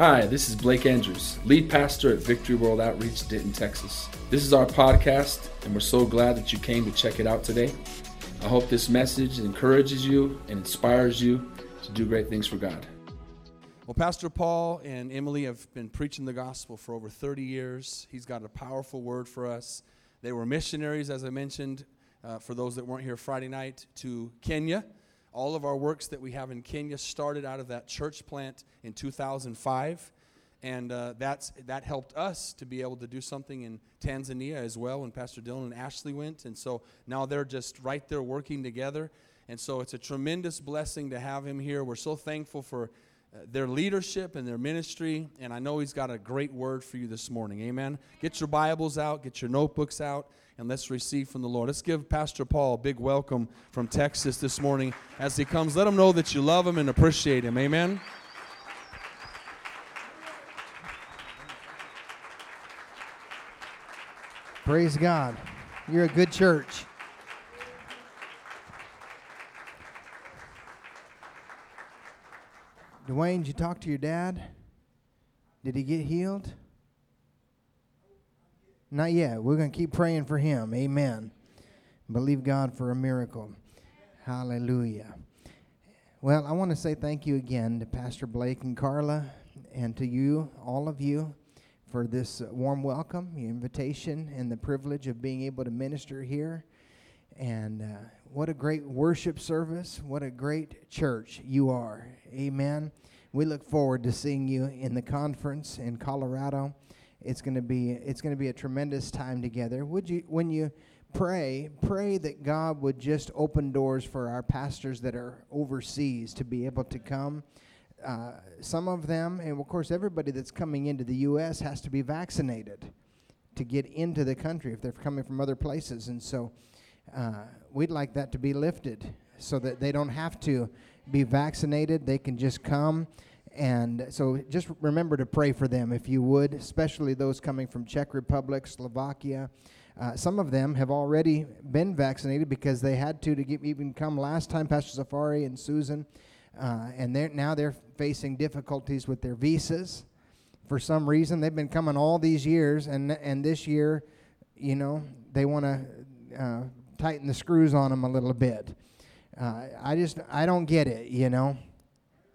Hi, this is Blake Andrews, lead pastor at Victory World Outreach, Denton, Texas. This is our podcast, and we're so glad that you came to check it out today. I hope this message encourages you and inspires you to do great things for God. Well, Pastor Paul and Emily have been preaching the gospel for over 30 years. He's got a powerful word for us. They were missionaries, as I mentioned, uh, for those that weren't here Friday night, to Kenya. All of our works that we have in Kenya started out of that church plant in 2005. And uh, that's, that helped us to be able to do something in Tanzania as well when Pastor Dylan and Ashley went. And so now they're just right there working together. And so it's a tremendous blessing to have him here. We're so thankful for Uh, their leadership and their ministry. And I know he's got a great word for you this morning. Amen. Get your Bibles out, get your notebooks out and let's receive from the Lord. Let's give Pastor Paul a big welcome from Texas this morning as he comes. Let him know that you love him and appreciate him. Amen. Praise God. You're a good church. Dwayne, did you talk to your dad? Did he get healed? Not yet. We're going to keep praying for him. Amen. Believe God for a miracle. Hallelujah. Well, I want to say thank you again to Pastor Blake and Carla and to you, all of you, for this warm welcome, your invitation, and the privilege of being able to minister here. And uh, what a great worship service. What a great church you are. Amen. We look forward to seeing you in the conference in Colorado it's going to be it's going to be a tremendous time together. Would you when you pray, pray that God would just open doors for our pastors that are overseas to be able to come. Uh, some of them, and of course, everybody that's coming into the U.S. has to be vaccinated to get into the country if they're coming from other places. And so uh, we'd like that to be lifted so that they don't have to be vaccinated. They can just come and so just remember to pray for them if you would, especially those coming from Czech Republic, Slovakia. Uh, some of them have already been vaccinated because they had to to get, even come last time, Pastor Safari and Susan. Uh, and they're, now they're facing difficulties with their visas. For some reason, they've been coming all these years, and, and this year, you know, they want to uh, tighten the screws on them a little bit. Uh, I just, I don't get it, you know.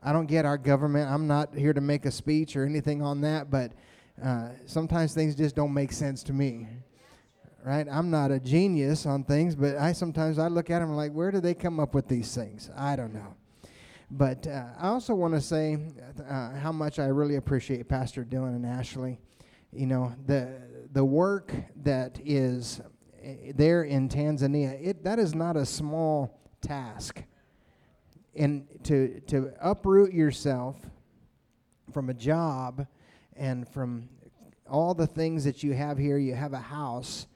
I don't get our government. I'm not here to make a speech or anything on that, but uh, sometimes things just don't make sense to me. Right? I'm not a genius on things, but I sometimes I look at them like, where do they come up with these things? I don't know. But uh, I also want to say uh, how much I really appreciate Pastor Dylan and Ashley. You know the the work that is there in Tanzania. It that is not a small task and to to uproot yourself from a job and from all the things that you have here you have a house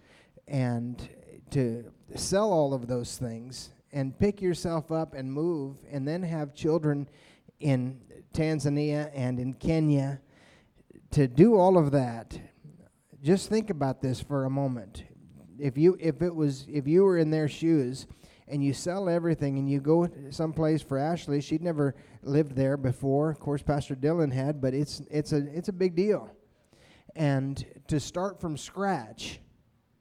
and to sell all of those things and pick yourself up and move and then have children in Tanzania and in Kenya to do all of that just think about this for a moment if you if it was if you were in their shoes and you sell everything and you go someplace for Ashley. She'd never lived there before. Of course, Pastor Dylan had, but it's it's a it's a big deal. And to start from scratch,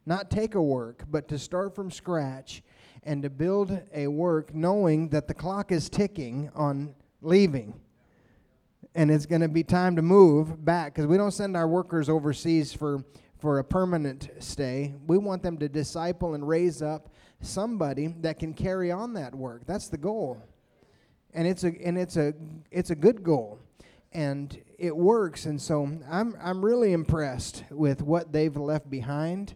not take a work, but to start from scratch and to build a work knowing that the clock is ticking on leaving. And it's going to be time to move back because we don't send our workers overseas for for a permanent stay. We want them to disciple and raise up somebody that can carry on that work. That's the goal. And it's a and it's a it's a good goal. And it works and so I'm I'm really impressed with what they've left behind.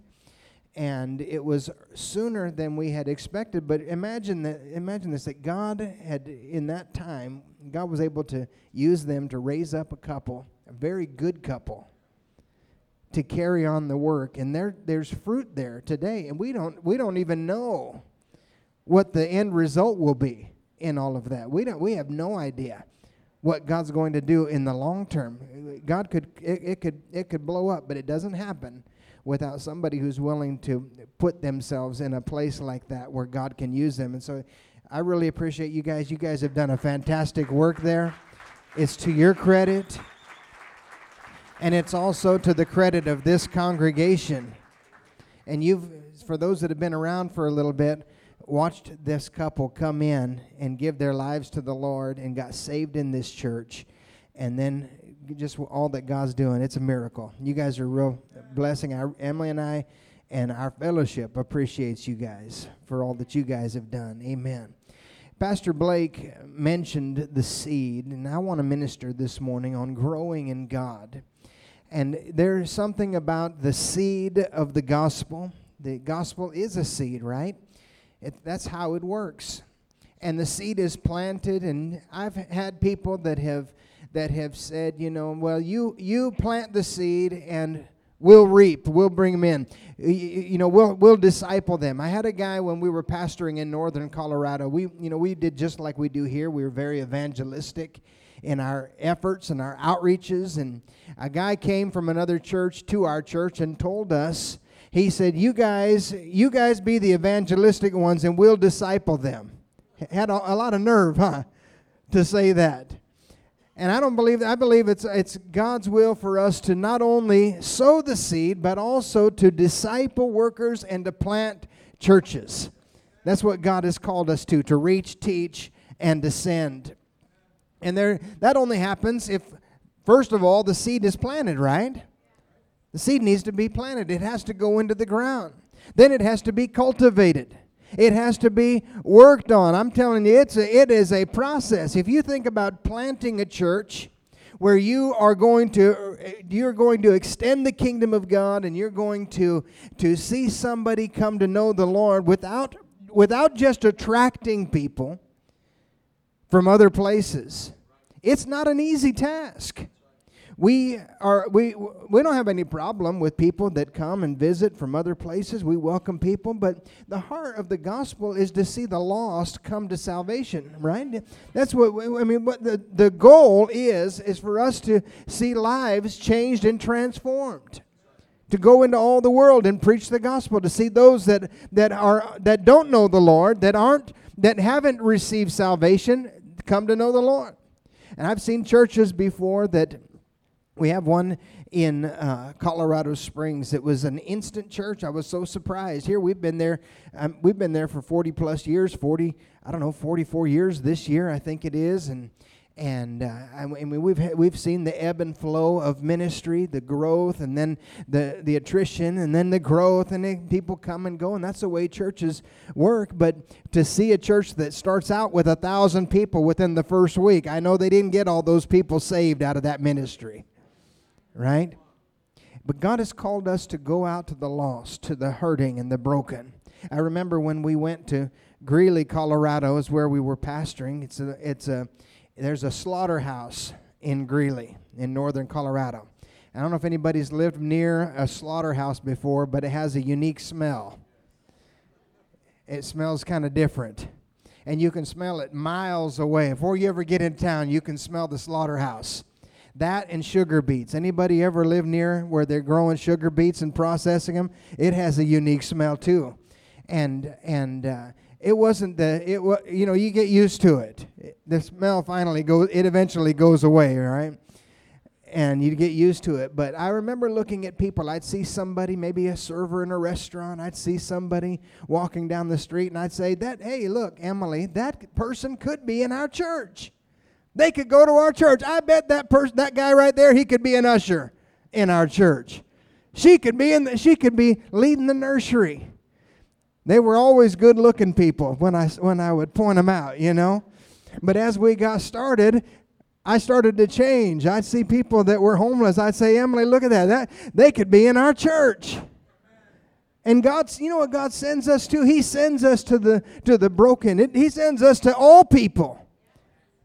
And it was sooner than we had expected, but imagine that imagine this that God had in that time God was able to use them to raise up a couple, a very good couple to carry on the work. And there there's fruit there today. And we don't we don't even know what the end result will be in all of that. We don't we have no idea what God's going to do in the long term. God could it, it could it could blow up but it doesn't happen without somebody who's willing to put themselves in a place like that where God can use them. And so I really appreciate you guys. You guys have done a fantastic work there. It's to your credit And it's also to the credit of this congregation. And you've, for those that have been around for a little bit, watched this couple come in and give their lives to the Lord and got saved in this church. And then just all that God's doing, it's a miracle. You guys are a real blessing. Emily and I and our fellowship appreciates you guys for all that you guys have done. Amen. Pastor Blake mentioned the seed, and I want to minister this morning on growing in God. And there's something about the seed of the gospel. The gospel is a seed, right? It, that's how it works. And the seed is planted, and I've had people that have that have said, you know, well, you you plant the seed and we'll reap, we'll bring them in. You, you know, we'll we'll disciple them. I had a guy when we were pastoring in northern Colorado. We you know we did just like we do here. We were very evangelistic in our efforts and our outreaches. And a guy came from another church to our church and told us he said, "You guys, you guys be the evangelistic ones, and we'll disciple them." Had a, a lot of nerve, huh, to say that. And I don't believe I believe it's it's God's will for us to not only sow the seed, but also to disciple workers and to plant churches. That's what God has called us to, to reach, teach, and descend. And there that only happens if first of all the seed is planted, right? The seed needs to be planted, it has to go into the ground. Then it has to be cultivated. It has to be worked on. I'm telling you, it's a, it is a process. If you think about planting a church where you are going to uh, you're going to extend the kingdom of God and you're going to to see somebody come to know the Lord without without just attracting people from other places. It's not an easy task. We are we we don't have any problem with people that come and visit from other places. We welcome people but the heart of the gospel is to see the lost come to salvation right? That's what i mean what the, the goal is is for us to see lives changed and transformed. To go into all the world and preach the gospel to see those that that are that don't know the lord that aren't that haven't received salvation come to know the lord and i've seen churches before that we have one in uh, Colorado Springs. It was an instant church. I was so surprised. Here we've been there. Um, we've been there for 40 plus years. 40, I don't know, 44 years this year, I think it is. And and uh, I mean we've we've seen the ebb and flow of ministry, the growth, and then the the attrition, and then the growth, and people come and go, and that's the way churches work. But to see a church that starts out with a thousand people within the first week, I know they didn't get all those people saved out of that ministry right? But God has called us to go out to the lost, to the hurting and the broken. I remember when we went to Greeley, Colorado, is where we were pastoring. It's a, it's a, there's a slaughterhouse in Greeley, in northern Colorado. I don't know if anybody's lived near a slaughterhouse before, but it has a unique smell. It smells kind of different. And you can smell it miles away. Before you ever get in town, you can smell the slaughterhouse. That and sugar beets. Anybody ever live near where they're growing sugar beets and processing them? It has a unique smell too, and and uh, it wasn't the it was you know you get used to it. The smell finally goes. It eventually goes away, right? And you get used to it. But I remember looking at people. I'd see somebody, maybe a server in a restaurant. I'd see somebody walking down the street, and I'd say, "That hey, look, Emily, that person could be in our church." They could go to our church. I bet that person, that guy right there, he could be an usher in our church. She could be in the, she could be leading the nursery. They were always good-looking people when I when I would point them out, you know. But as we got started, I started to change. I'd see people that were homeless. I'd say, Emily, look at that. That they could be in our church. And God's, you know what God sends us to? He sends us to the to the broken. It, he sends us to all people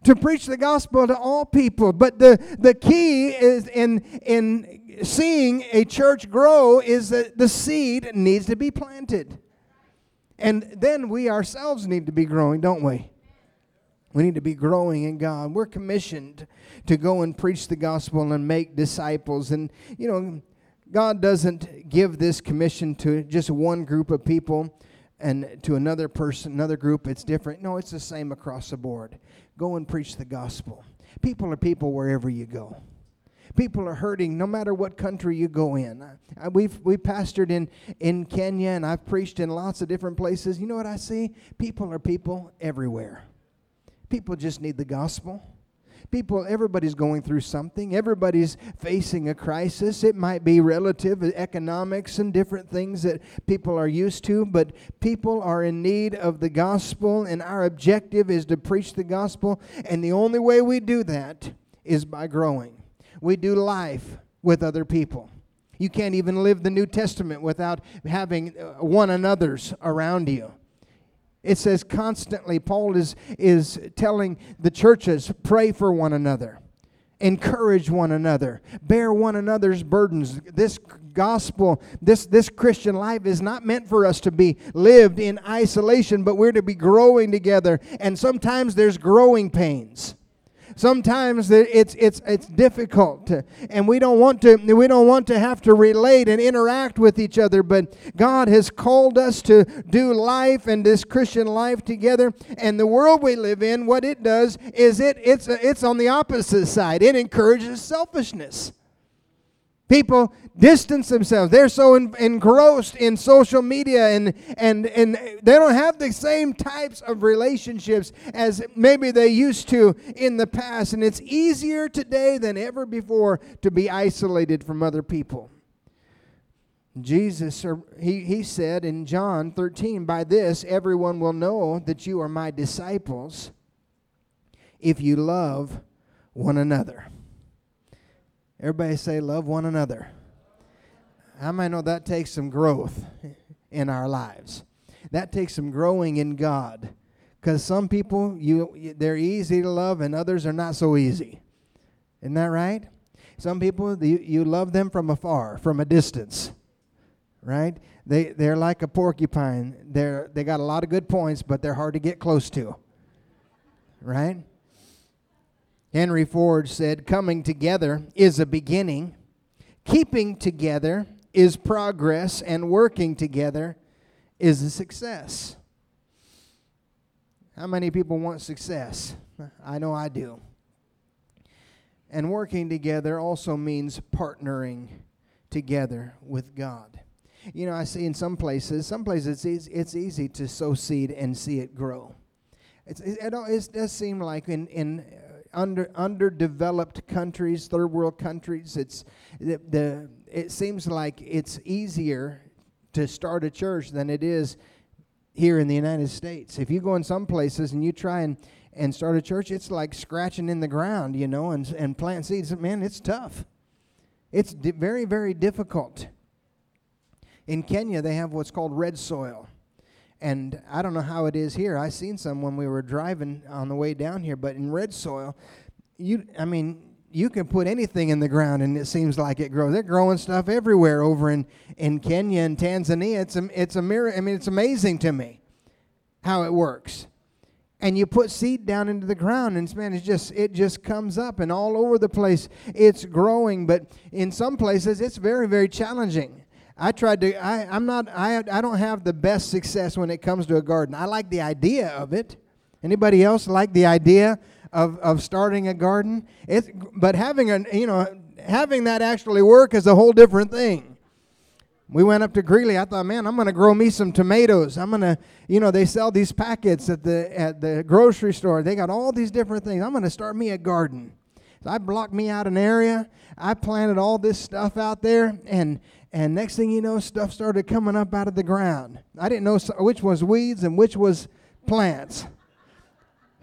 to preach the gospel to all people. But the, the key is in, in seeing a church grow is that the seed needs to be planted. And then we ourselves need to be growing, don't we? We need to be growing in God. We're commissioned to go and preach the gospel and make disciples. And, you know, God doesn't give this commission to just one group of people and to another person, another group, it's different. No, it's the same across the board. Go and preach the gospel. People are people wherever you go. People are hurting no matter what country you go in. I, we've we pastored in in Kenya and I've preached in lots of different places. You know what I see? People are people everywhere. People just need the gospel. People, everybody's going through something. Everybody's facing a crisis. It might be relative economics and different things that people are used to, but people are in need of the gospel, and our objective is to preach the gospel. And the only way we do that is by growing. We do life with other people. You can't even live the New Testament without having uh, one another's around you. It says constantly, Paul is, is telling the churches, pray for one another, encourage one another, bear one another's burdens. This gospel, this, this Christian life is not meant for us to be lived in isolation, but we're to be growing together. And sometimes there's growing pains sometimes it's it's it's difficult and we don't want to we don't want to have to relate and interact with each other but god has called us to do life and this christian life together and the world we live in what it does is it it's it's on the opposite side. It encourages selfishness People distance themselves. They're so en- engrossed in social media and, and, and they don't have the same types of relationships as maybe they used to in the past. And it's easier today than ever before to be isolated from other people. Jesus, or he, he said in John 13, By this everyone will know that you are my disciples if you love one another. Everybody say, love one another. I might know that takes some growth in our lives? That takes some growing in God. Because some people, you, they're easy to love and others are not so easy. Isn't that right? Some people, you, you love them from afar, from a distance. Right? They, they're like a porcupine. They're, they got a lot of good points, but they're hard to get close to. Right? Henry Ford said, Coming together is a beginning, keeping together is progress, and working together is a success. How many people want success? I know I do. And working together also means partnering together with God. You know, I see in some places, some places it's easy, it's easy to sow seed and see it grow. It's, it, it does seem like in, in under underdeveloped countries, third world countries, it's the, the it seems like it's easier to start a church than it is here in the United States. If you go in some places and you try and and start a church, it's like scratching in the ground, you know, and and plant seeds. Man, it's tough. It's di- very very difficult. In Kenya, they have what's called red soil. And I don't know how it is here. I seen some when we were driving on the way down here, but in red soil, you I mean, you can put anything in the ground and it seems like it grows. They're growing stuff everywhere over in, in Kenya and Tanzania. It's a, it's a mirror. I mean, it's amazing to me how it works. And you put seed down into the ground, and man, it's just it just comes up, and all over the place it's growing. But in some places, it's very very challenging. I tried to, I, I'm not, I, I don't have the best success when it comes to a garden. I like the idea of it. Anybody else like the idea of, of starting a garden? It's, but having a, you know, having that actually work is a whole different thing. We went up to Greeley. I thought, man, I'm going to grow me some tomatoes. I'm going to, you know, they sell these packets at the at the grocery store. They got all these different things. I'm going to start me a garden. So I blocked me out an area. I planted all this stuff out there, and and next thing you know, stuff started coming up out of the ground. I didn't know which was weeds and which was plants.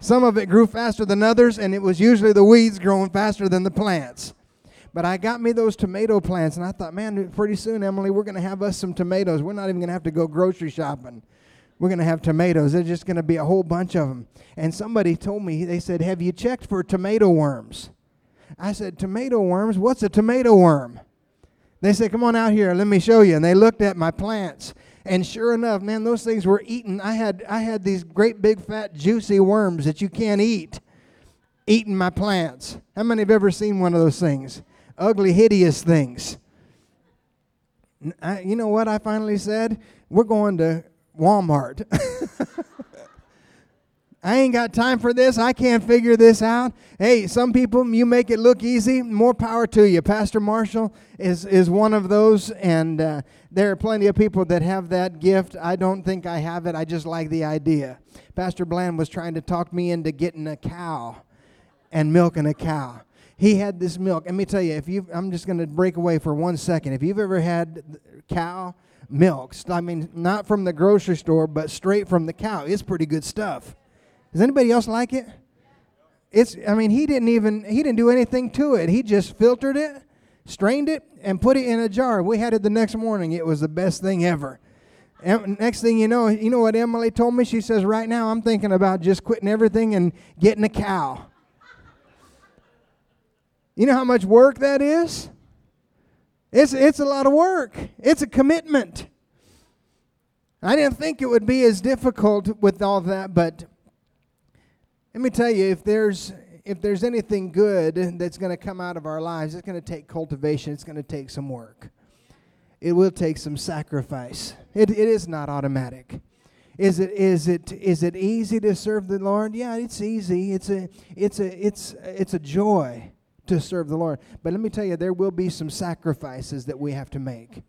Some of it grew faster than others, and it was usually the weeds growing faster than the plants. But I got me those tomato plants, and I thought, man, pretty soon, Emily, we're going to have us some tomatoes. We're not even going to have to go grocery shopping. We're going to have tomatoes. There's just going to be a whole bunch of them. And somebody told me, they said, Have you checked for tomato worms? I said, Tomato worms? What's a tomato worm? They said, Come on out here, let me show you. And they looked at my plants. And sure enough, man, those things were eaten. I had I had these great big fat juicy worms that you can't eat eating my plants. How many have ever seen one of those things? Ugly, hideous things. I, you know what I finally said? We're going to Walmart. I ain't got time for this. I can't figure this out. Hey, some people, you make it look easy. More power to you. Pastor Marshall is, is one of those, and uh, there are plenty of people that have that gift. I don't think I have it. I just like the idea. Pastor Bland was trying to talk me into getting a cow and milking a cow. He had this milk. Let me tell you, if you, I'm just going to break away for one second. If you've ever had cow milk, I mean, not from the grocery store, but straight from the cow, it's pretty good stuff. Does anybody else like it? It's I mean he didn't even he didn't do anything to it. He just filtered it, strained it and put it in a jar. We had it the next morning. It was the best thing ever. And next thing you know, you know what Emily told me? She says, "Right now I'm thinking about just quitting everything and getting a cow." You know how much work that is? It's it's a lot of work. It's a commitment. I didn't think it would be as difficult with all that, but let me tell you, if there's if there's anything good that's going to come out of our lives, it's going to take cultivation. It's going to take some work. It will take some sacrifice. It, it is not automatic. Is it is it is it easy to serve the Lord? Yeah, it's easy. It's a it's a it's it's a joy to serve the Lord. But let me tell you, there will be some sacrifices that we have to make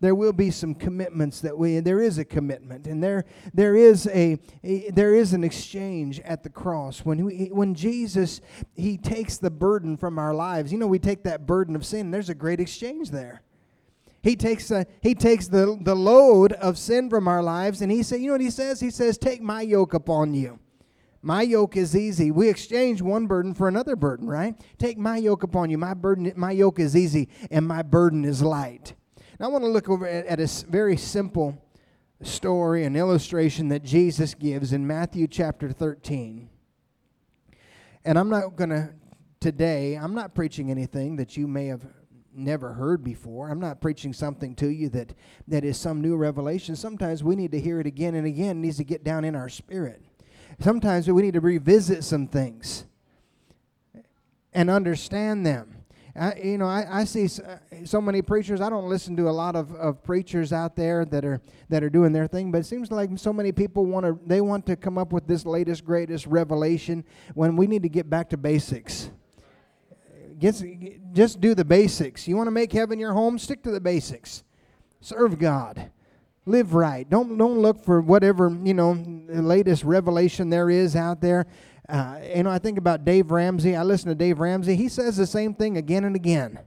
there will be some commitments that we there is a commitment and there there is a, a, there is an exchange at the cross when we when Jesus he takes the burden from our lives you know we take that burden of sin there's a great exchange there he takes a, he takes the the load of sin from our lives and he said you know what he says he says take my yoke upon you my yoke is easy. We exchange one burden for another burden, right? Take my yoke upon you. My burden my yoke is easy and my burden is light. Now, I want to look over at, at a very simple story, an illustration that Jesus gives in Matthew chapter 13. And I'm not going to, today, I'm not preaching anything that you may have never heard before. I'm not preaching something to you that, that is some new revelation. Sometimes we need to hear it again and again. It needs to get down in our spirit. Sometimes we need to revisit some things and understand them. I, you know, I, I see so, uh, so many preachers. I don't listen to a lot of, of preachers out there that are that are doing their thing, but it seems like so many people want to they want to come up with this latest greatest revelation when we need to get back to basics. Get, just do the basics. You want to make heaven your home? Stick to the basics. Serve God. Live right. Don't don't look for whatever you know the latest revelation there is out there. Uh, you know, I think about Dave Ramsey. I listen to Dave Ramsey. He says the same thing again and again.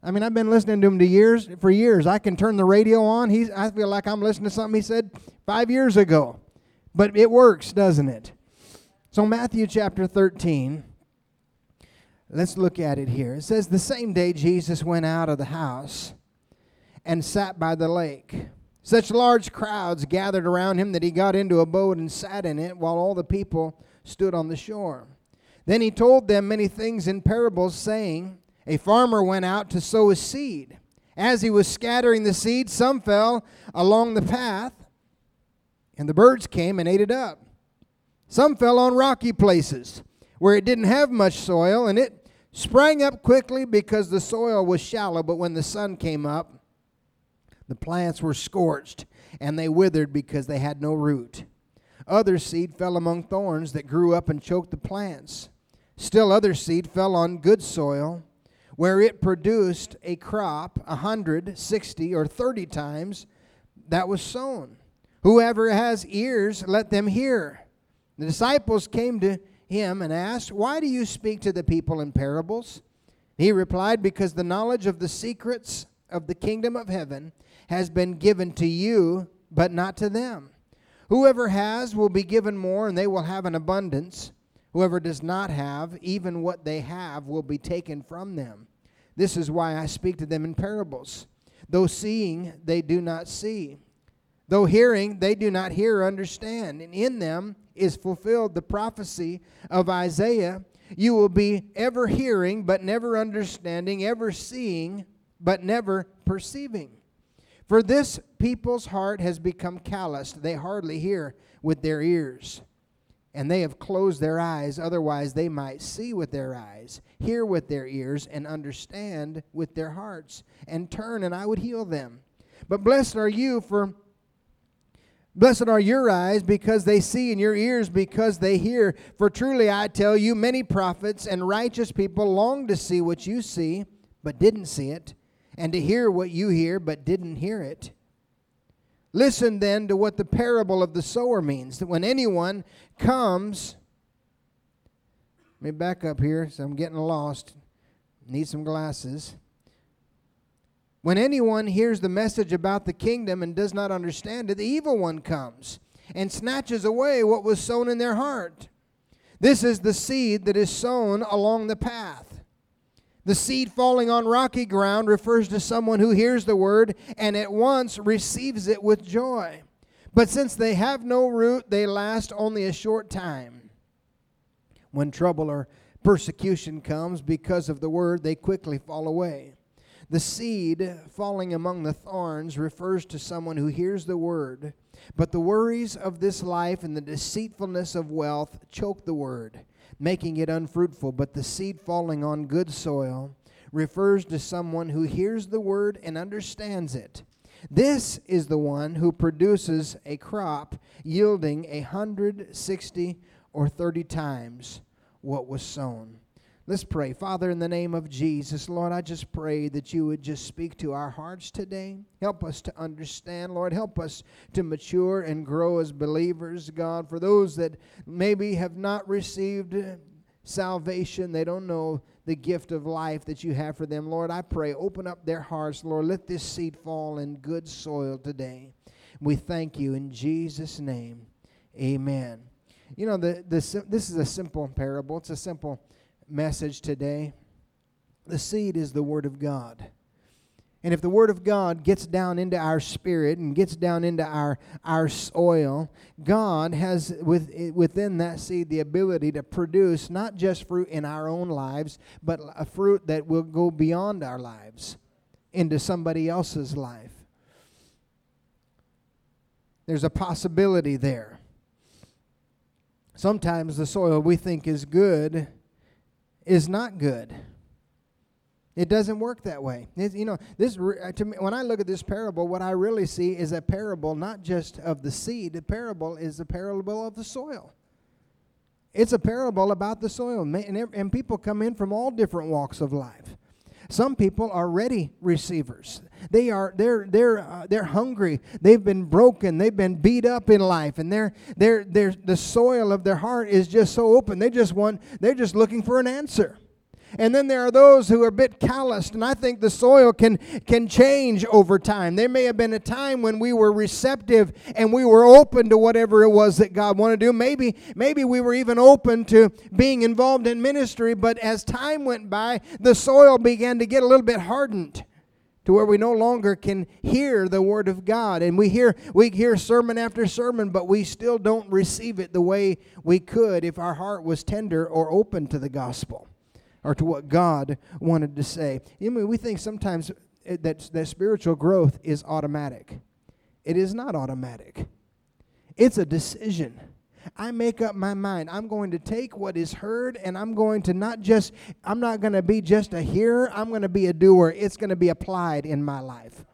I mean, I've been listening to him to years for years. I can turn the radio on. He's, I feel like I'm listening to something he said five years ago. But it works, doesn't it? So, Matthew chapter 13, let's look at it here. It says, The same day Jesus went out of the house and sat by the lake. Such large crowds gathered around him that he got into a boat and sat in it while all the people stood on the shore. Then he told them many things in parables, saying, A farmer went out to sow his seed. As he was scattering the seed, some fell along the path, and the birds came and ate it up. Some fell on rocky places where it didn't have much soil, and it sprang up quickly because the soil was shallow. But when the sun came up, the plants were scorched, and they withered because they had no root. Other seed fell among thorns that grew up and choked the plants. Still other seed fell on good soil, where it produced a crop a hundred, sixty, or thirty times that was sown. Whoever has ears, let them hear. The disciples came to him and asked, Why do you speak to the people in parables? He replied, Because the knowledge of the secrets of the kingdom of heaven has been given to you, but not to them. Whoever has will be given more, and they will have an abundance. Whoever does not have, even what they have will be taken from them. This is why I speak to them in parables. Though seeing, they do not see. Though hearing, they do not hear or understand. And in them is fulfilled the prophecy of Isaiah You will be ever hearing, but never understanding, ever seeing, but never perceiving. For this people's heart has become calloused. They hardly hear with their ears. And they have closed their eyes, otherwise, they might see with their eyes, hear with their ears, and understand with their hearts, and turn, and I would heal them. But blessed are you, for Blessed are your eyes because they see, and your ears because they hear. For truly I tell you, many prophets and righteous people long to see what you see, but didn't see it, and to hear what you hear, but didn't hear it. Listen then to what the parable of the sower means. That when anyone comes, let me back up here, so I'm getting lost. Need some glasses. When anyone hears the message about the kingdom and does not understand it, the evil one comes and snatches away what was sown in their heart. This is the seed that is sown along the path. The seed falling on rocky ground refers to someone who hears the word and at once receives it with joy. But since they have no root, they last only a short time. When trouble or persecution comes because of the word, they quickly fall away. The seed falling among the thorns refers to someone who hears the word, but the worries of this life and the deceitfulness of wealth choke the word, making it unfruitful. But the seed falling on good soil refers to someone who hears the word and understands it. This is the one who produces a crop yielding a hundred, sixty, or thirty times what was sown. Let's pray. Father, in the name of Jesus, Lord, I just pray that you would just speak to our hearts today. Help us to understand, Lord. Help us to mature and grow as believers, God. For those that maybe have not received salvation, they don't know the gift of life that you have for them. Lord, I pray, open up their hearts, Lord. Let this seed fall in good soil today. We thank you in Jesus' name. Amen. You know, the, the, this is a simple parable. It's a simple message today. The seed is the Word of God. And if the Word of God gets down into our spirit and gets down into our, our soil, God has with, within that seed the ability to produce not just fruit in our own lives, but a fruit that will go beyond our lives into somebody else's life. There's a possibility there. Sometimes the soil we think is good is not good. It doesn't work that way. You know, this uh, to me, when I look at this parable, what I really see is a parable not just of the seed. The parable is a parable of the soil. It's a parable about the soil, and, and people come in from all different walks of life. Some people are ready receivers. They are they're they're uh, they're hungry. They've been broken. They've been beat up in life, and they're they're they're the soil of their heart is just so open. They just want they're just looking for an answer. And then there are those who are a bit calloused, and I think the soil can, can change over time. There may have been a time when we were receptive and we were open to whatever it was that God wanted to do. Maybe, maybe we were even open to being involved in ministry, but as time went by, the soil began to get a little bit hardened to where we no longer can hear the word of God and we hear we hear sermon after sermon but we still don't receive it the way we could if our heart was tender or open to the gospel or to what God wanted to say. You know, we think sometimes that, that spiritual growth is automatic. It is not automatic, it's a decision. I make up my mind. I'm going to take what is heard and I'm going to not just, I'm not going to be just a hearer, I'm going to be a doer. It's going to be applied in my life.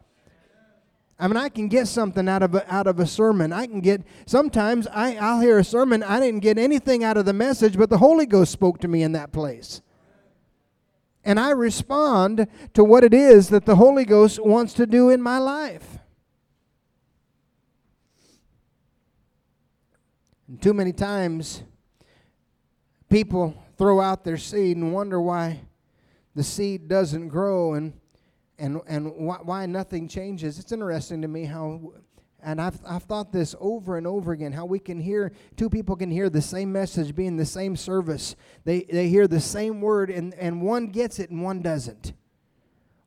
I mean, I can get something out of a, out of a sermon. I can get sometimes I, I'll hear a sermon. I didn't get anything out of the message, but the Holy Ghost spoke to me in that place and I respond to what it is that the Holy Ghost wants to do in my life. And too many times, people throw out their seed and wonder why the seed doesn't grow and and and why, why nothing changes. It's interesting to me how and I've, I've thought this over and over again how we can hear, two people can hear the same message, be in the same service. They, they hear the same word, and, and one gets it and one doesn't.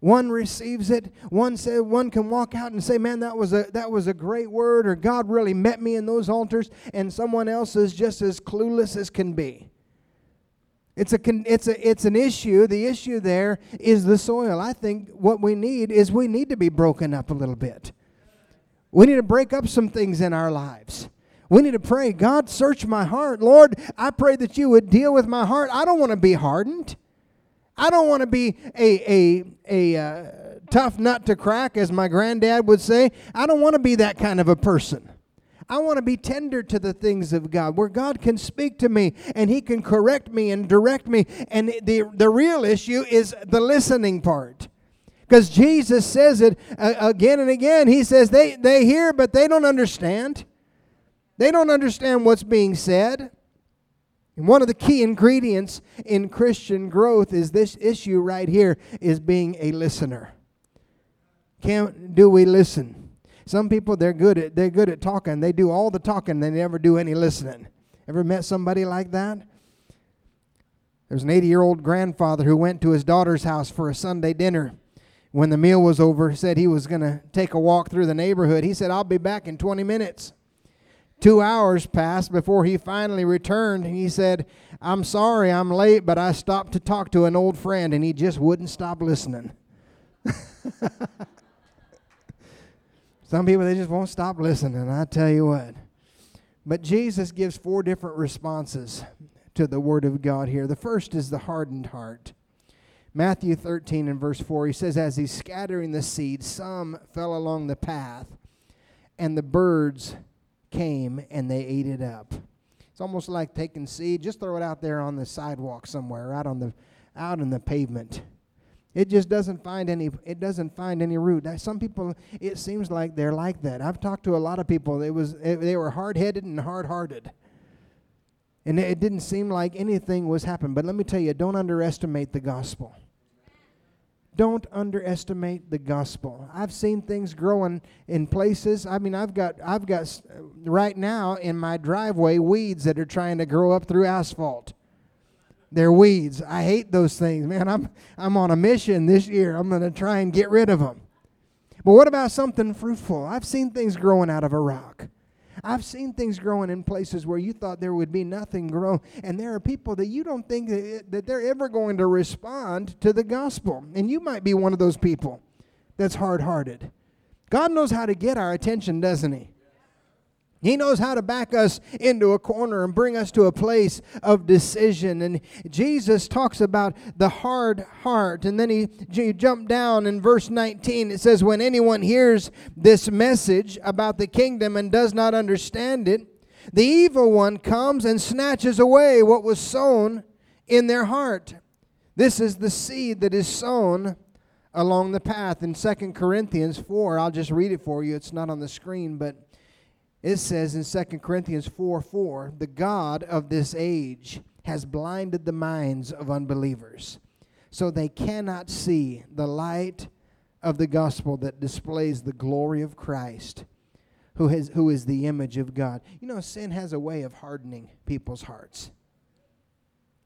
One receives it. One say, one can walk out and say, "Man, that was a that was a great word," or "God really met me in those altars." And someone else is just as clueless as can be. It's a it's a it's an issue. The issue there is the soil. I think what we need is we need to be broken up a little bit. We need to break up some things in our lives. We need to pray, God, search my heart. Lord, I pray that you would deal with my heart. I don't want to be hardened. I don't want to be a, a, a uh, tough nut to crack, as my granddad would say. I don't want to be that kind of a person. I want to be tender to the things of God, where God can speak to me and He can correct me and direct me. And the, the real issue is the listening part. Because Jesus says it uh, again and again. He says they, they hear, but they don't understand. They don't understand what's being said. And one of the key ingredients in Christian growth is this issue right here is being a listener. Can do we listen? Some people they're good at they're good at talking. They do all the talking, they never do any listening. Ever met somebody like that? There's an 80-year-old grandfather who went to his daughter's house for a Sunday dinner. When the meal was over, he said he was going to take a walk through the neighborhood. He said, "I'll be back in 20 minutes." Two hours passed before he finally returned. He said, I'm sorry I'm late, but I stopped to talk to an old friend and he just wouldn't stop listening. Some people, they just won't stop listening. I tell you what. But Jesus gives four different responses to the Word of God here. The first is the hardened heart. Matthew 13 and verse 4, he says, As he's scattering the seed, some fell along the path, and the birds came and they ate it up. It's almost like taking seed, just throw it out there on the sidewalk somewhere, out on the out in the pavement. It just doesn't find any it doesn't find any root. Some people it seems like they're like that. I've talked to a lot of people. It was they were hard-headed and hard-hearted. And it didn't seem like anything was happening. But let me tell you, don't underestimate the gospel. Don't underestimate the gospel. I've seen things growing in places. I mean, I've got I've got right now in my driveway weeds that are trying to grow up through asphalt. They're weeds. I hate those things, man. I'm I'm on a mission this year. I'm going to try and get rid of them. But what about something fruitful? I've seen things growing out of a rock. I've seen things growing in places where you thought there would be nothing grow, and there are people that you don't think that they're ever going to respond to the gospel. And you might be one of those people that's hard hearted. God knows how to get our attention, doesn't He? He knows how to back us into a corner and bring us to a place of decision. And Jesus talks about the hard heart. And then he, he jumped down in verse 19. It says, When anyone hears this message about the kingdom and does not understand it, the evil one comes and snatches away what was sown in their heart. This is the seed that is sown along the path. In 2 Corinthians 4, I'll just read it for you. It's not on the screen, but it says in 2 Corinthians 4 4, the God of this age has blinded the minds of unbelievers, so they cannot see the light of the gospel that displays the glory of Christ, who, has, who is the image of God. You know, sin has a way of hardening people's hearts.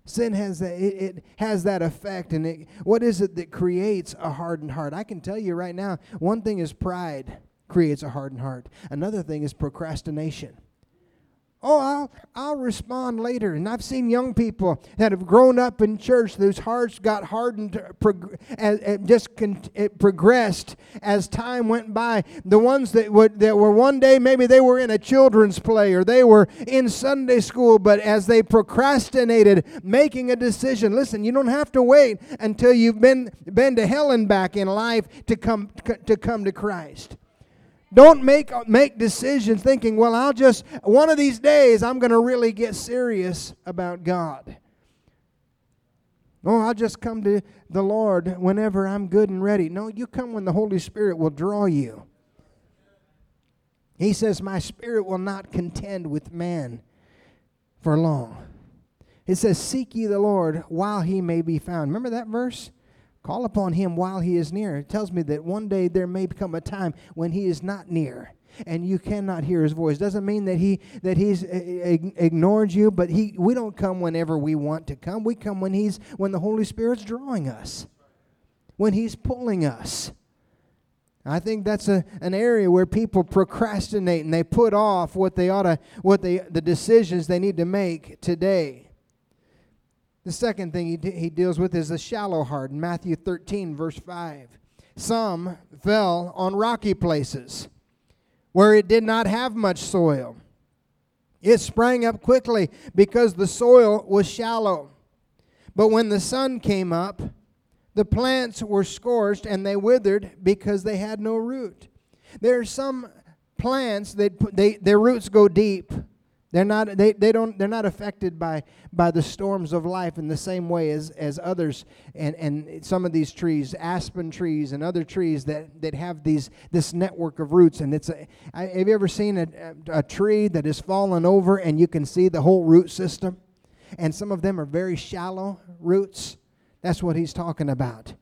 Sin has that, it, it has that effect, and it, what is it that creates a hardened heart? I can tell you right now, one thing is pride creates a hardened heart. Another thing is procrastination. Oh, I'll, I'll respond later. And I've seen young people that have grown up in church whose hearts got hardened, prog- just con- it progressed as time went by. The ones that, would, that were one day, maybe they were in a children's play or they were in Sunday school, but as they procrastinated making a decision, listen, you don't have to wait until you've been, been to hell and back in life to come, to come to Christ. Don't make, uh, make decisions thinking, well, I'll just, one of these days, I'm going to really get serious about God. Oh, I'll just come to the Lord whenever I'm good and ready. No, you come when the Holy Spirit will draw you. He says, My spirit will not contend with man for long. It says, Seek ye the Lord while he may be found. Remember that verse? Call upon him while he is near. It tells me that one day there may come a time when he is not near and you cannot hear his voice. Doesn't mean that he that he's uh, ignored you, but he we don't come whenever we want to come. We come when he's when the Holy Spirit's drawing us. When he's pulling us. I think that's a, an area where people procrastinate and they put off what they ought to what they the decisions they need to make today. The second thing he, de- he deals with is the shallow heart in Matthew 13, verse 5. Some fell on rocky places where it did not have much soil. It sprang up quickly because the soil was shallow. But when the sun came up, the plants were scorched and they withered because they had no root. There are some plants, they, they, their roots go deep. They're not, they, they don't, they're not affected by, by the storms of life in the same way as, as others. And, and some of these trees, aspen trees and other trees that, that have these, this network of roots. And it's a, I, have you ever seen a, a tree that has fallen over and you can see the whole root system? And some of them are very shallow roots. That's what he's talking about.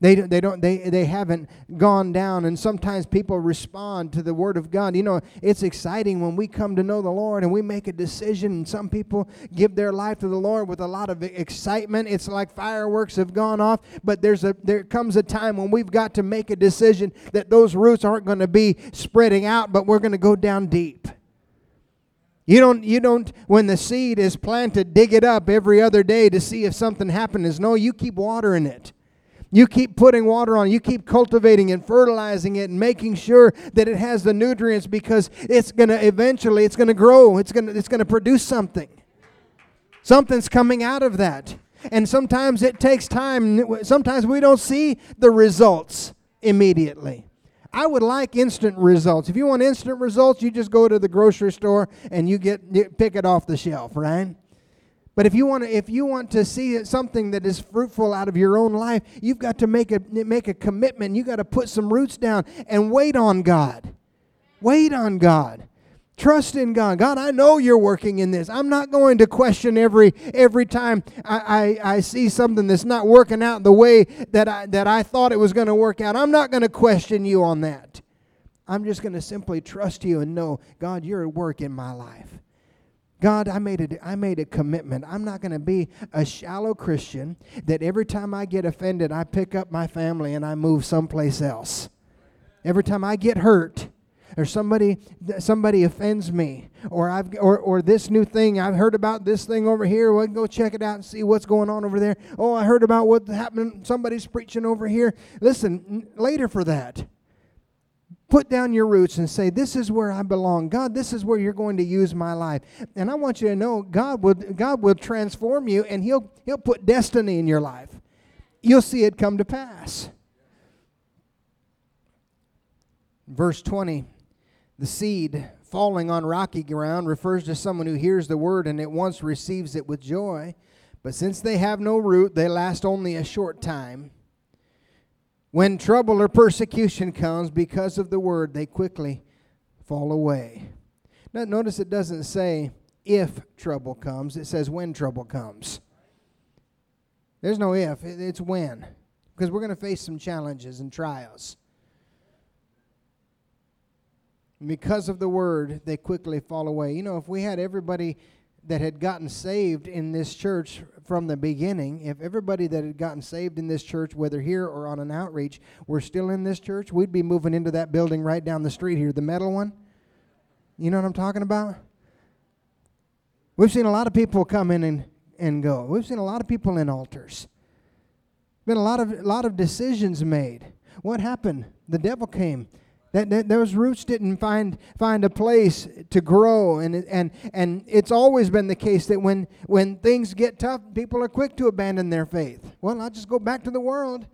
They, they don't they, they haven't gone down and sometimes people respond to the word of god you know it's exciting when we come to know the lord and we make a decision and some people give their life to the lord with a lot of excitement it's like fireworks have gone off but there's a there comes a time when we've got to make a decision that those roots aren't going to be spreading out but we're going to go down deep you don't, you don't, when the seed is planted, dig it up every other day to see if something happens. No, you keep watering it. You keep putting water on, you keep cultivating and fertilizing it and making sure that it has the nutrients because it's going to eventually it's going to grow. It's going to it's going to produce something. Something's coming out of that. And sometimes it takes time. Sometimes we don't see the results immediately. I would like instant results. If you want instant results, you just go to the grocery store and you get you pick it off the shelf, right? But if you want to, if you want to see something that is fruitful out of your own life, you've got to make a make a commitment. You got to put some roots down and wait on God. Wait on God. Trust in God. God, I know you're working in this. I'm not going to question every every time I, I, I see something that's not working out the way that I that I thought it was going to work out. I'm not going to question you on that. I'm just going to simply trust you and know, God, you're at work in my life. God, I made a, I made a commitment. I'm not going to be a shallow Christian that every time I get offended, I pick up my family and I move someplace else. Every time I get hurt, or somebody somebody offends me or I've or, or this new thing I've heard about this thing over here well go check it out and see what's going on over there oh I heard about what happened somebody's preaching over here listen later for that put down your roots and say, This is where I belong. God, this is where you're going to use my life. And I want you to know God will, God will transform you and he'll, he'll put destiny in your life. You'll see it come to pass. Verse 20 The seed falling on rocky ground refers to someone who hears the word and at once receives it with joy. But since they have no root, they last only a short time. When trouble or persecution comes because of the word, they quickly fall away. Now, notice it doesn't say if trouble comes, it says when trouble comes. There's no if, it's when. Because we're going to face some challenges and trials. Because of the word, they quickly fall away. You know, if we had everybody that had gotten saved in this church from the beginning, if everybody that had gotten saved in this church, whether here or on an outreach, were still in this church, we'd be moving into that building right down the street here, the metal one. You know what I'm talking about? We've seen a lot of people come in and, and go. We've seen a lot of people in altars. Been a lot of a lot of decisions made. What happened? The devil came that, that, those roots didn't find find a place to grow, and and and it's always been the case that when when things get tough, people are quick to abandon their faith. Well, I'll just go back to the world.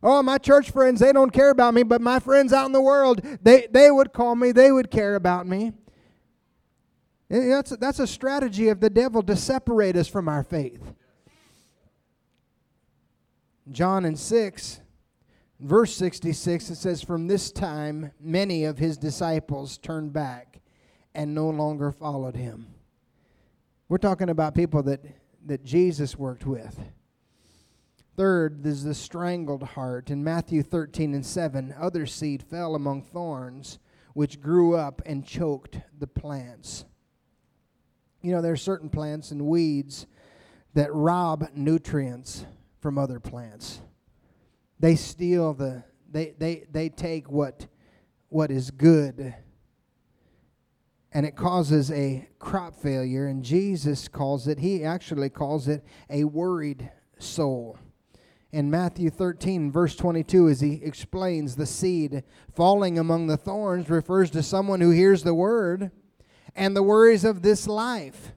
Oh, my church friends, they don't care about me, but my friends out in the world, they they would call me, they would care about me. And that's that's a strategy of the devil to separate us from our faith. John and six verse 66, it says, From this time, many of his disciples turned back and no longer followed him. We're talking about people that, that Jesus worked with. Third, there's the strangled heart. In Matthew 13 and 7, other seed fell among thorns, which grew up and choked the plants. You know, there are certain plants and weeds that rob nutrients from other plants. They steal the they they they take what what is good and it causes a crop failure and Jesus calls it he actually calls it a worried soul. In Matthew 13 verse 22 as he explains the seed falling among the thorns refers to someone who hears the word and the worries of this life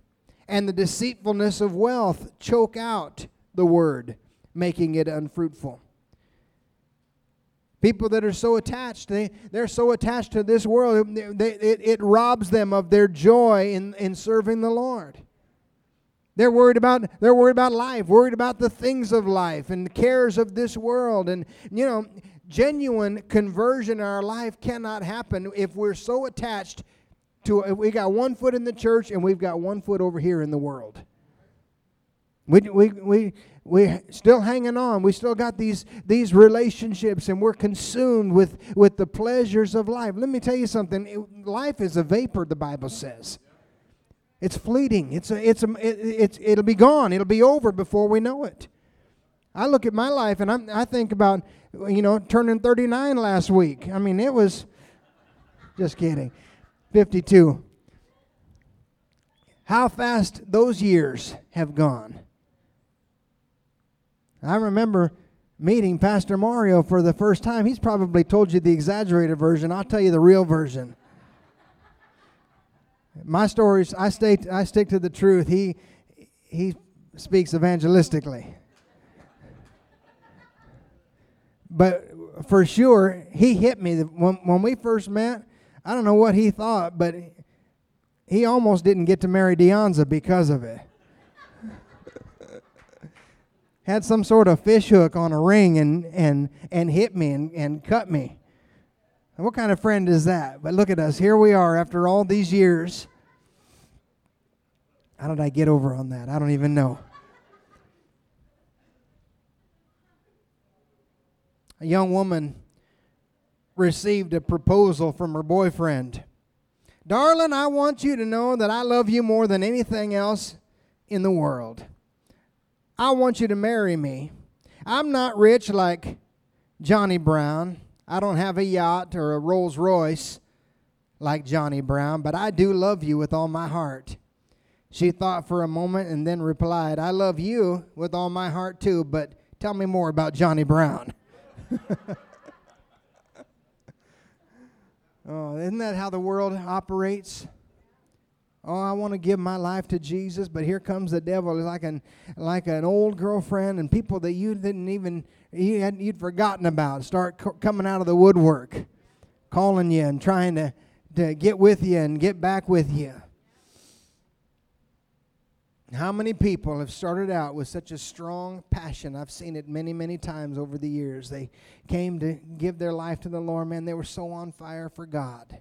and the deceitfulness of wealth choke out the word making it unfruitful. People that are so attached, they, they're so attached to this world, they, it, it robs them of their joy in, in serving the Lord. They're worried about they're worried about life, worried about the things of life and the cares of this world. And you know, genuine conversion in our life cannot happen if we're so attached to we got one foot in the church and we've got one foot over here in the world. We we we we still hanging on. We still got these these relationships and we're consumed with with the pleasures of life. Let me tell you something. Life is a vapor, the Bible says. It's fleeting. It's a, it's a, it, it's it'll be gone. It'll be over before we know it. I look at my life and I'm, I think about you know turning 39 last week. I mean, it was just kidding. 52. How fast those years have gone. I remember meeting Pastor Mario for the first time. He's probably told you the exaggerated version. I'll tell you the real version my stories, I stay, I stick to the truth. He, he speaks evangelistically. But for sure, he hit me when, when we first met. I don't know what he thought, but he almost didn't get to marry Deonza because of it. Had some sort of fish hook on a ring and, and, and hit me and, and cut me. What kind of friend is that? But look at us. Here we are after all these years. How did I get over on that? I don't even know. A young woman received a proposal from her boyfriend. Darling, I want you to know that I love you more than anything else in the world. I want you to marry me. I'm not rich like Johnny Brown. I don't have a yacht or a Rolls Royce like Johnny Brown, but I do love you with all my heart. She thought for a moment and then replied, I love you with all my heart too, but tell me more about Johnny Brown. oh, isn't that how the world operates? Oh, I want to give my life to Jesus, but here comes the devil like an like an old girlfriend and people that you didn't even you had you'd forgotten about start co- coming out of the woodwork, calling you and trying to to get with you and get back with you. How many people have started out with such a strong passion? I've seen it many, many times over the years. They came to give their life to the Lord, man. They were so on fire for God.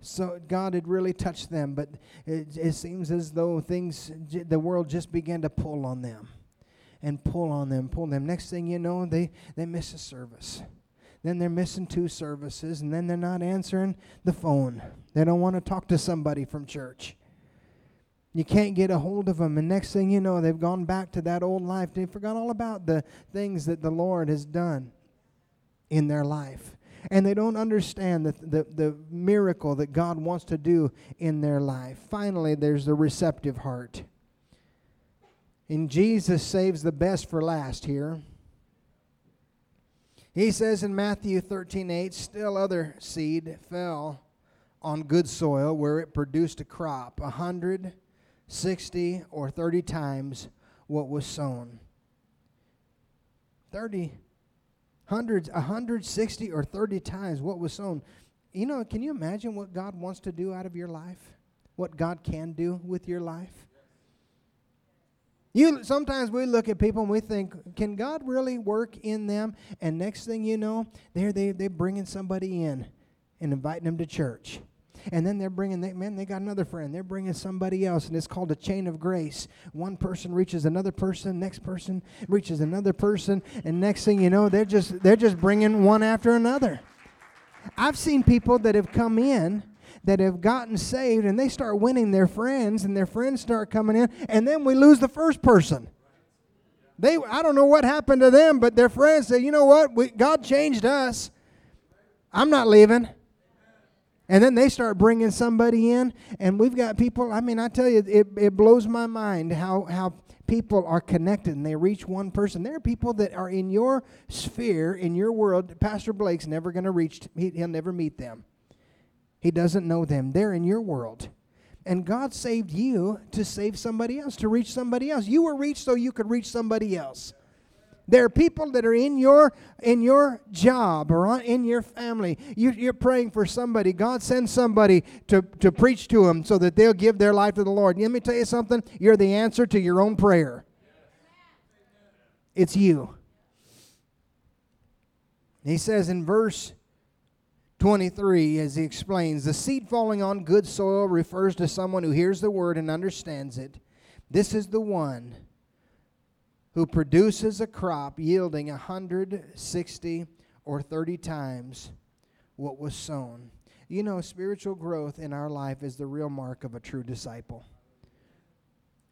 So God had really touched them, but it, it seems as though things, the world just began to pull on them and pull on them, pull them. Next thing you know, they, they miss a service. Then they're missing two services, and then they're not answering the phone. They don't want to talk to somebody from church. You can't get a hold of them. And next thing you know, they've gone back to that old life. They forgot all about the things that the Lord has done in their life. And they don't understand the, the, the miracle that God wants to do in their life. Finally, there's the receptive heart. And Jesus saves the best for last here. He says in Matthew 13 8, still other seed fell on good soil where it produced a crop, a hundred 60 or 30 times what was sown. 30, hundreds, 160 or 30 times what was sown. You know, can you imagine what God wants to do out of your life? What God can do with your life? You sometimes we look at people and we think, can God really work in them? And next thing you know, they're they they bringing somebody in and inviting them to church. And then they're bringing, they, man, they got another friend. They're bringing somebody else, and it's called a chain of grace. One person reaches another person, next person reaches another person, and next thing you know, they're just they're just bringing one after another. I've seen people that have come in that have gotten saved, and they start winning their friends, and their friends start coming in, and then we lose the first person. They, I don't know what happened to them, but their friends say, you know what? We, God changed us. I'm not leaving. And then they start bringing somebody in, and we've got people. I mean, I tell you, it, it blows my mind how, how people are connected and they reach one person. There are people that are in your sphere, in your world. Pastor Blake's never going to reach, he, he'll never meet them. He doesn't know them. They're in your world. And God saved you to save somebody else, to reach somebody else. You were reached so you could reach somebody else. There are people that are in your in your job or on, in your family. You, you're praying for somebody. God sends somebody to, to preach to them so that they'll give their life to the Lord. Let me tell you something. You're the answer to your own prayer. It's you. He says in verse 23, as he explains, the seed falling on good soil refers to someone who hears the word and understands it. This is the one who produces a crop yielding 160 or 30 times what was sown. You know, spiritual growth in our life is the real mark of a true disciple.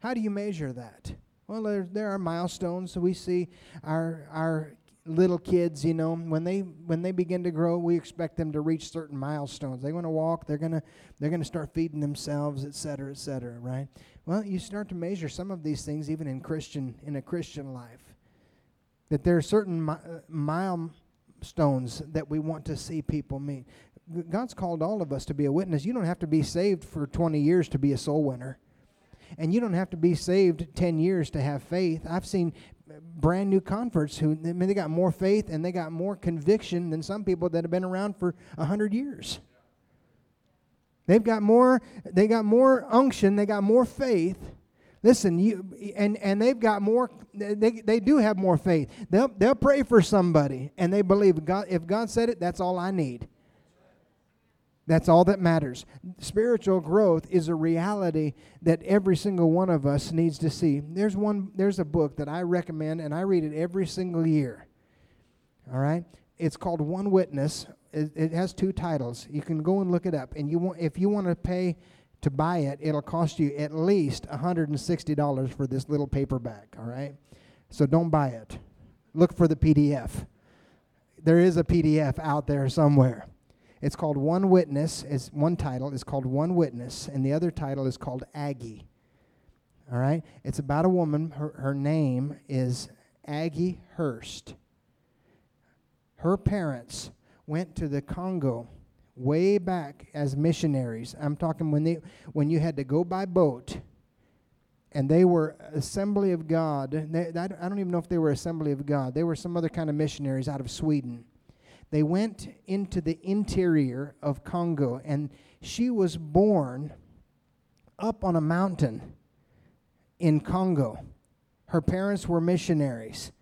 How do you measure that? Well, there, there are milestones. We see our, our little kids, you know, when they when they begin to grow, we expect them to reach certain milestones. They want to walk, they're gonna they're gonna start feeding themselves, et cetera, et cetera, right? Well, you start to measure some of these things even in Christian in a Christian life. That there are certain uh, milestones that we want to see people meet. God's called all of us to be a witness. You don't have to be saved for 20 years to be a soul winner. And you don't have to be saved 10 years to have faith. I've seen brand new converts who I mean, they got more faith and they got more conviction than some people that have been around for a hundred years. They've got more. They got more unction. They got more faith. Listen, you and and they've got more. They they do have more faith. They'll they'll pray for somebody and they believe God. If God said it, that's all I need. That's all that matters. Spiritual growth is a reality that every single one of us needs to see. There's one there's a book that I recommend and I read it every single year. All right? It's called One Witness. It, it has two titles. You can go and look it up and you want if you want to pay to buy it, it'll cost you at least $160 for this little paperback, all right? So don't buy it. Look for the PDF. There is a PDF out there somewhere. It's called One Witness. Is one title is called One Witness, and the other title is called Aggie. All right? It's about a woman. Her, her name is Aggie Hurst. Her parents went to the Congo way back as missionaries. I'm talking when they when you had to go by boat and they were Assembly of God. They, I don't even know if they were Assembly of God. They were some other kind of missionaries out of Sweden. They went into the interior of Congo, and she was born up on a mountain in Congo. Her parents were missionaries.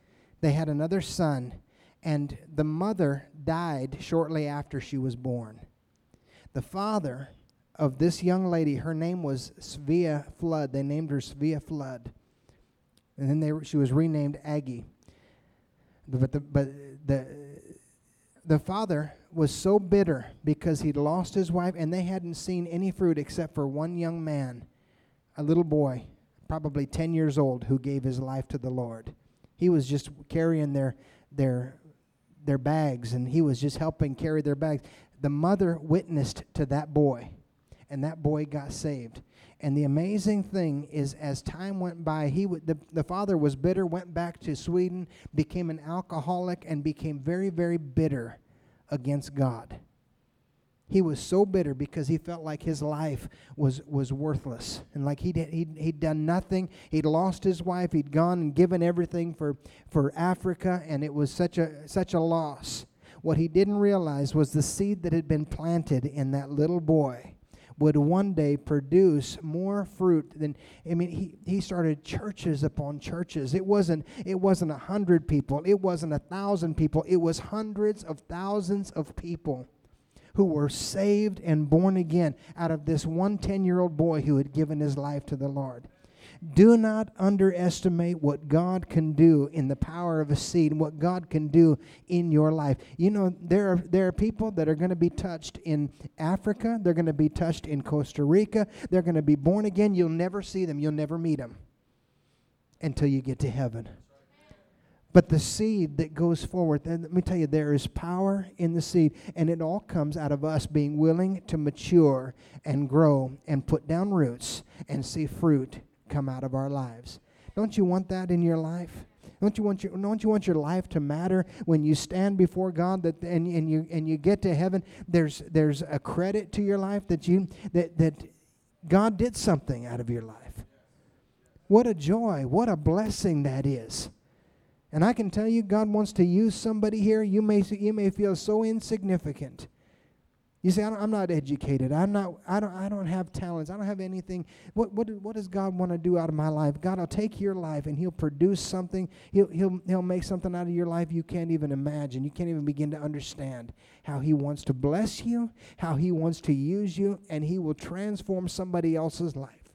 They had another son, and the mother died shortly after she was born. The father of this young lady, her name was Svea Flood. They named her Svea Flood. And then they, she was renamed Aggie. But the, but the, the father was so bitter because he'd lost his wife and they hadn't seen any fruit except for one young man, a little boy, probably 10 years old, who gave his life to the Lord. He was just carrying their, their, their bags and he was just helping carry their bags. The mother witnessed to that boy, and that boy got saved. And the amazing thing is, as time went by, he w- the, the father was bitter, went back to Sweden, became an alcoholic, and became very, very bitter against God. He was so bitter because he felt like his life was, was worthless and like he'd, he'd, he'd done nothing. He'd lost his wife. He'd gone and given everything for, for Africa, and it was such a, such a loss. What he didn't realize was the seed that had been planted in that little boy would one day produce more fruit than I mean he, he started churches upon churches. It wasn't it wasn't a hundred people, it wasn't a thousand people, it was hundreds of thousands of people who were saved and born again out of this one 10 year old boy who had given his life to the Lord. Do not underestimate what God can do in the power of a seed and what God can do in your life. You know, there are, there are people that are going to be touched in Africa, they're going to be touched in Costa Rica, they're going to be born again. You'll never see them, you'll never meet them until you get to heaven. But the seed that goes forward, let me tell you, there is power in the seed, and it all comes out of us being willing to mature and grow and put down roots and see fruit come out of our lives. Don't you want that in your life? Don't you want your don't you want your life to matter when you stand before God that and, and you and you get to heaven there's there's a credit to your life that you that that God did something out of your life. What a joy, what a blessing that is. And I can tell you, God wants to use somebody here. You may, you may feel so insignificant. You say, I'm not educated. I'm not, I, don't, I don't have talents. I don't have anything. What, what, what does God want to do out of my life? God will take your life and He'll produce something. He'll, he'll, he'll make something out of your life you can't even imagine. You can't even begin to understand how He wants to bless you, how He wants to use you, and He will transform somebody else's life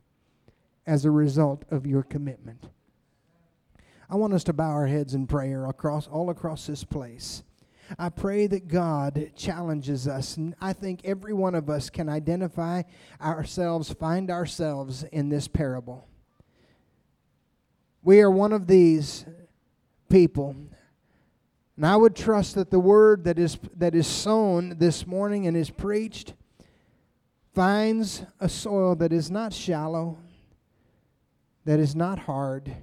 as a result of your commitment. I want us to bow our heads in prayer across all across this place. I pray that God challenges us. And I think every one of us can identify ourselves, find ourselves in this parable. We are one of these people. And I would trust that the word that is, that is sown this morning and is preached finds a soil that is not shallow, that is not hard,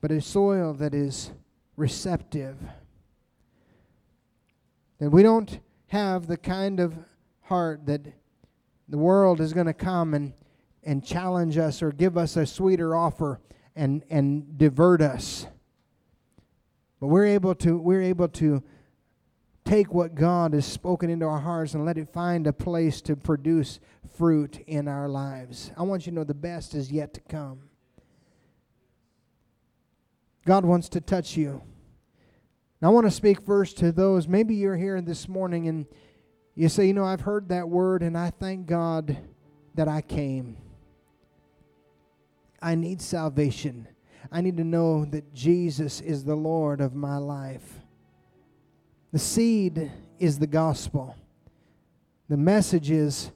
but a soil that is receptive that we don't have the kind of heart that the world is going to come and, and challenge us or give us a sweeter offer and, and divert us. But we're able to we're able to take what God has spoken into our hearts and let it find a place to produce fruit in our lives. I want you to know the best is yet to come. God wants to touch you. I want to speak first to those. Maybe you're here this morning and you say, You know, I've heard that word and I thank God that I came. I need salvation. I need to know that Jesus is the Lord of my life. The seed is the gospel. The message is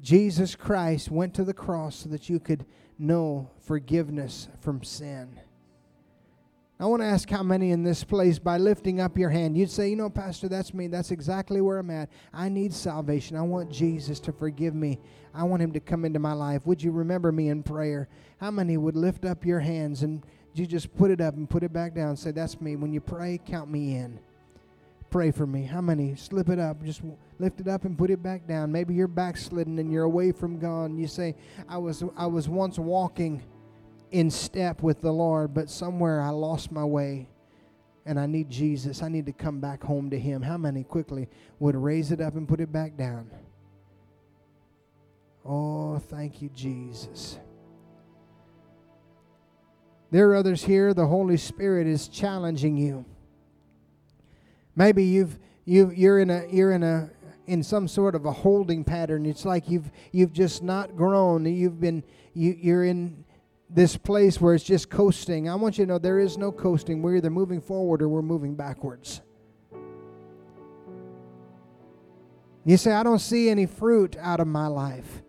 Jesus Christ went to the cross so that you could know forgiveness from sin. I want to ask how many in this place, by lifting up your hand, you'd say, You know, Pastor, that's me. That's exactly where I'm at. I need salvation. I want Jesus to forgive me. I want Him to come into my life. Would you remember me in prayer? How many would lift up your hands and you just put it up and put it back down? and Say, That's me. When you pray, count me in. Pray for me. How many? Slip it up. Just lift it up and put it back down. Maybe you're backslidden and you're away from God. And you say, I was, I was once walking in step with the Lord, but somewhere I lost my way and I need Jesus. I need to come back home to Him. How many quickly would raise it up and put it back down? Oh, thank you, Jesus. There are others here, the Holy Spirit is challenging you. Maybe you've you you're in a you're in a in some sort of a holding pattern. It's like you've you've just not grown. You've been you you're in this place where it's just coasting. I want you to know there is no coasting. We're either moving forward or we're moving backwards. You say, I don't see any fruit out of my life.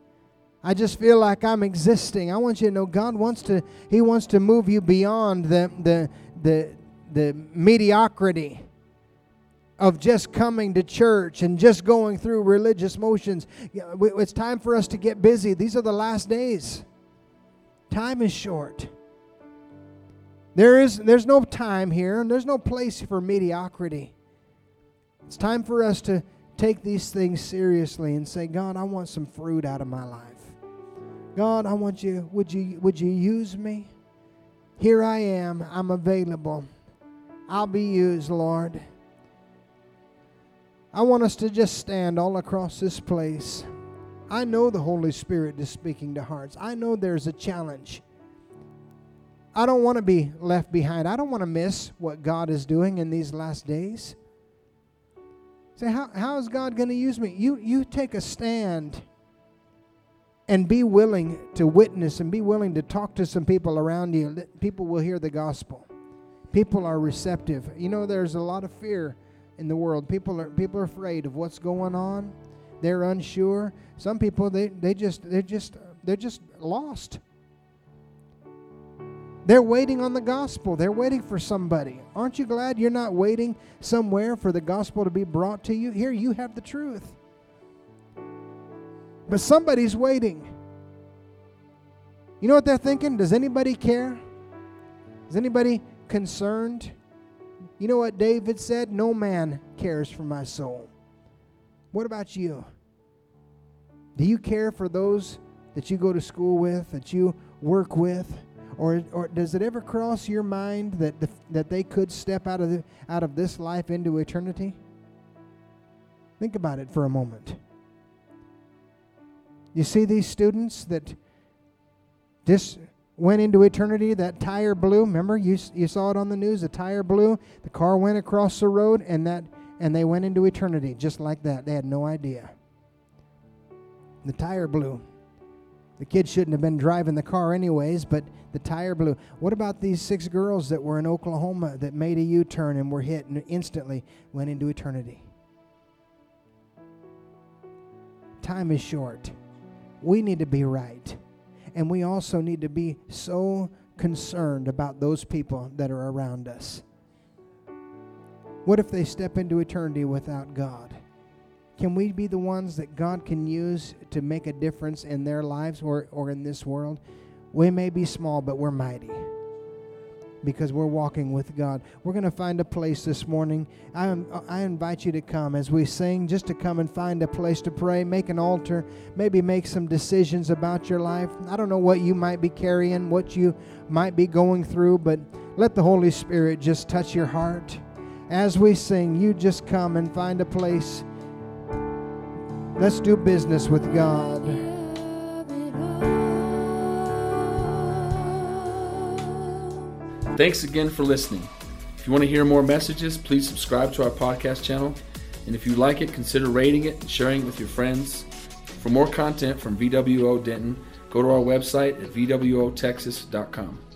I just feel like I'm existing. I want you to know God wants to He wants to move you beyond the the the the mediocrity of just coming to church and just going through religious motions. It's time for us to get busy. These are the last days. Time is short. There is there's no time here, and there's no place for mediocrity. It's time for us to take these things seriously and say, God, I want some fruit out of my life. God, I want you, would you would you use me? Here I am, I'm available. I'll be used, Lord. I want us to just stand all across this place. I know the Holy Spirit is speaking to hearts. I know there's a challenge. I don't want to be left behind. I don't want to miss what God is doing in these last days. Say, how, how is God going to use me? You, you take a stand and be willing to witness and be willing to talk to some people around you. People will hear the gospel. People are receptive. You know, there's a lot of fear in the world. People are people are afraid of what's going on they're unsure. Some people they, they just they're just they're just lost. They're waiting on the gospel. They're waiting for somebody. Aren't you glad you're not waiting somewhere for the gospel to be brought to you? Here you have the truth. But somebody's waiting. You know what they're thinking? Does anybody care? Is anybody concerned? You know what David said? No man cares for my soul. What about you? Do you care for those that you go to school with, that you work with? Or, or does it ever cross your mind that, the, that they could step out of, the, out of this life into eternity? Think about it for a moment. You see these students that just went into eternity, that tire blew. Remember, you, you saw it on the news, the tire blew, the car went across the road, and, that, and they went into eternity just like that. They had no idea. The tire blew. The kid shouldn't have been driving the car anyways, but the tire blew. What about these six girls that were in Oklahoma that made a U turn and were hit and instantly went into eternity? Time is short. We need to be right. And we also need to be so concerned about those people that are around us. What if they step into eternity without God? Can we be the ones that God can use to make a difference in their lives or, or in this world? We may be small, but we're mighty because we're walking with God. We're going to find a place this morning. I, I invite you to come as we sing, just to come and find a place to pray, make an altar, maybe make some decisions about your life. I don't know what you might be carrying, what you might be going through, but let the Holy Spirit just touch your heart. As we sing, you just come and find a place Let's do business with God. Thanks again for listening. If you want to hear more messages, please subscribe to our podcast channel. And if you like it, consider rating it and sharing it with your friends. For more content from VWO Denton, go to our website at VWOTexas.com.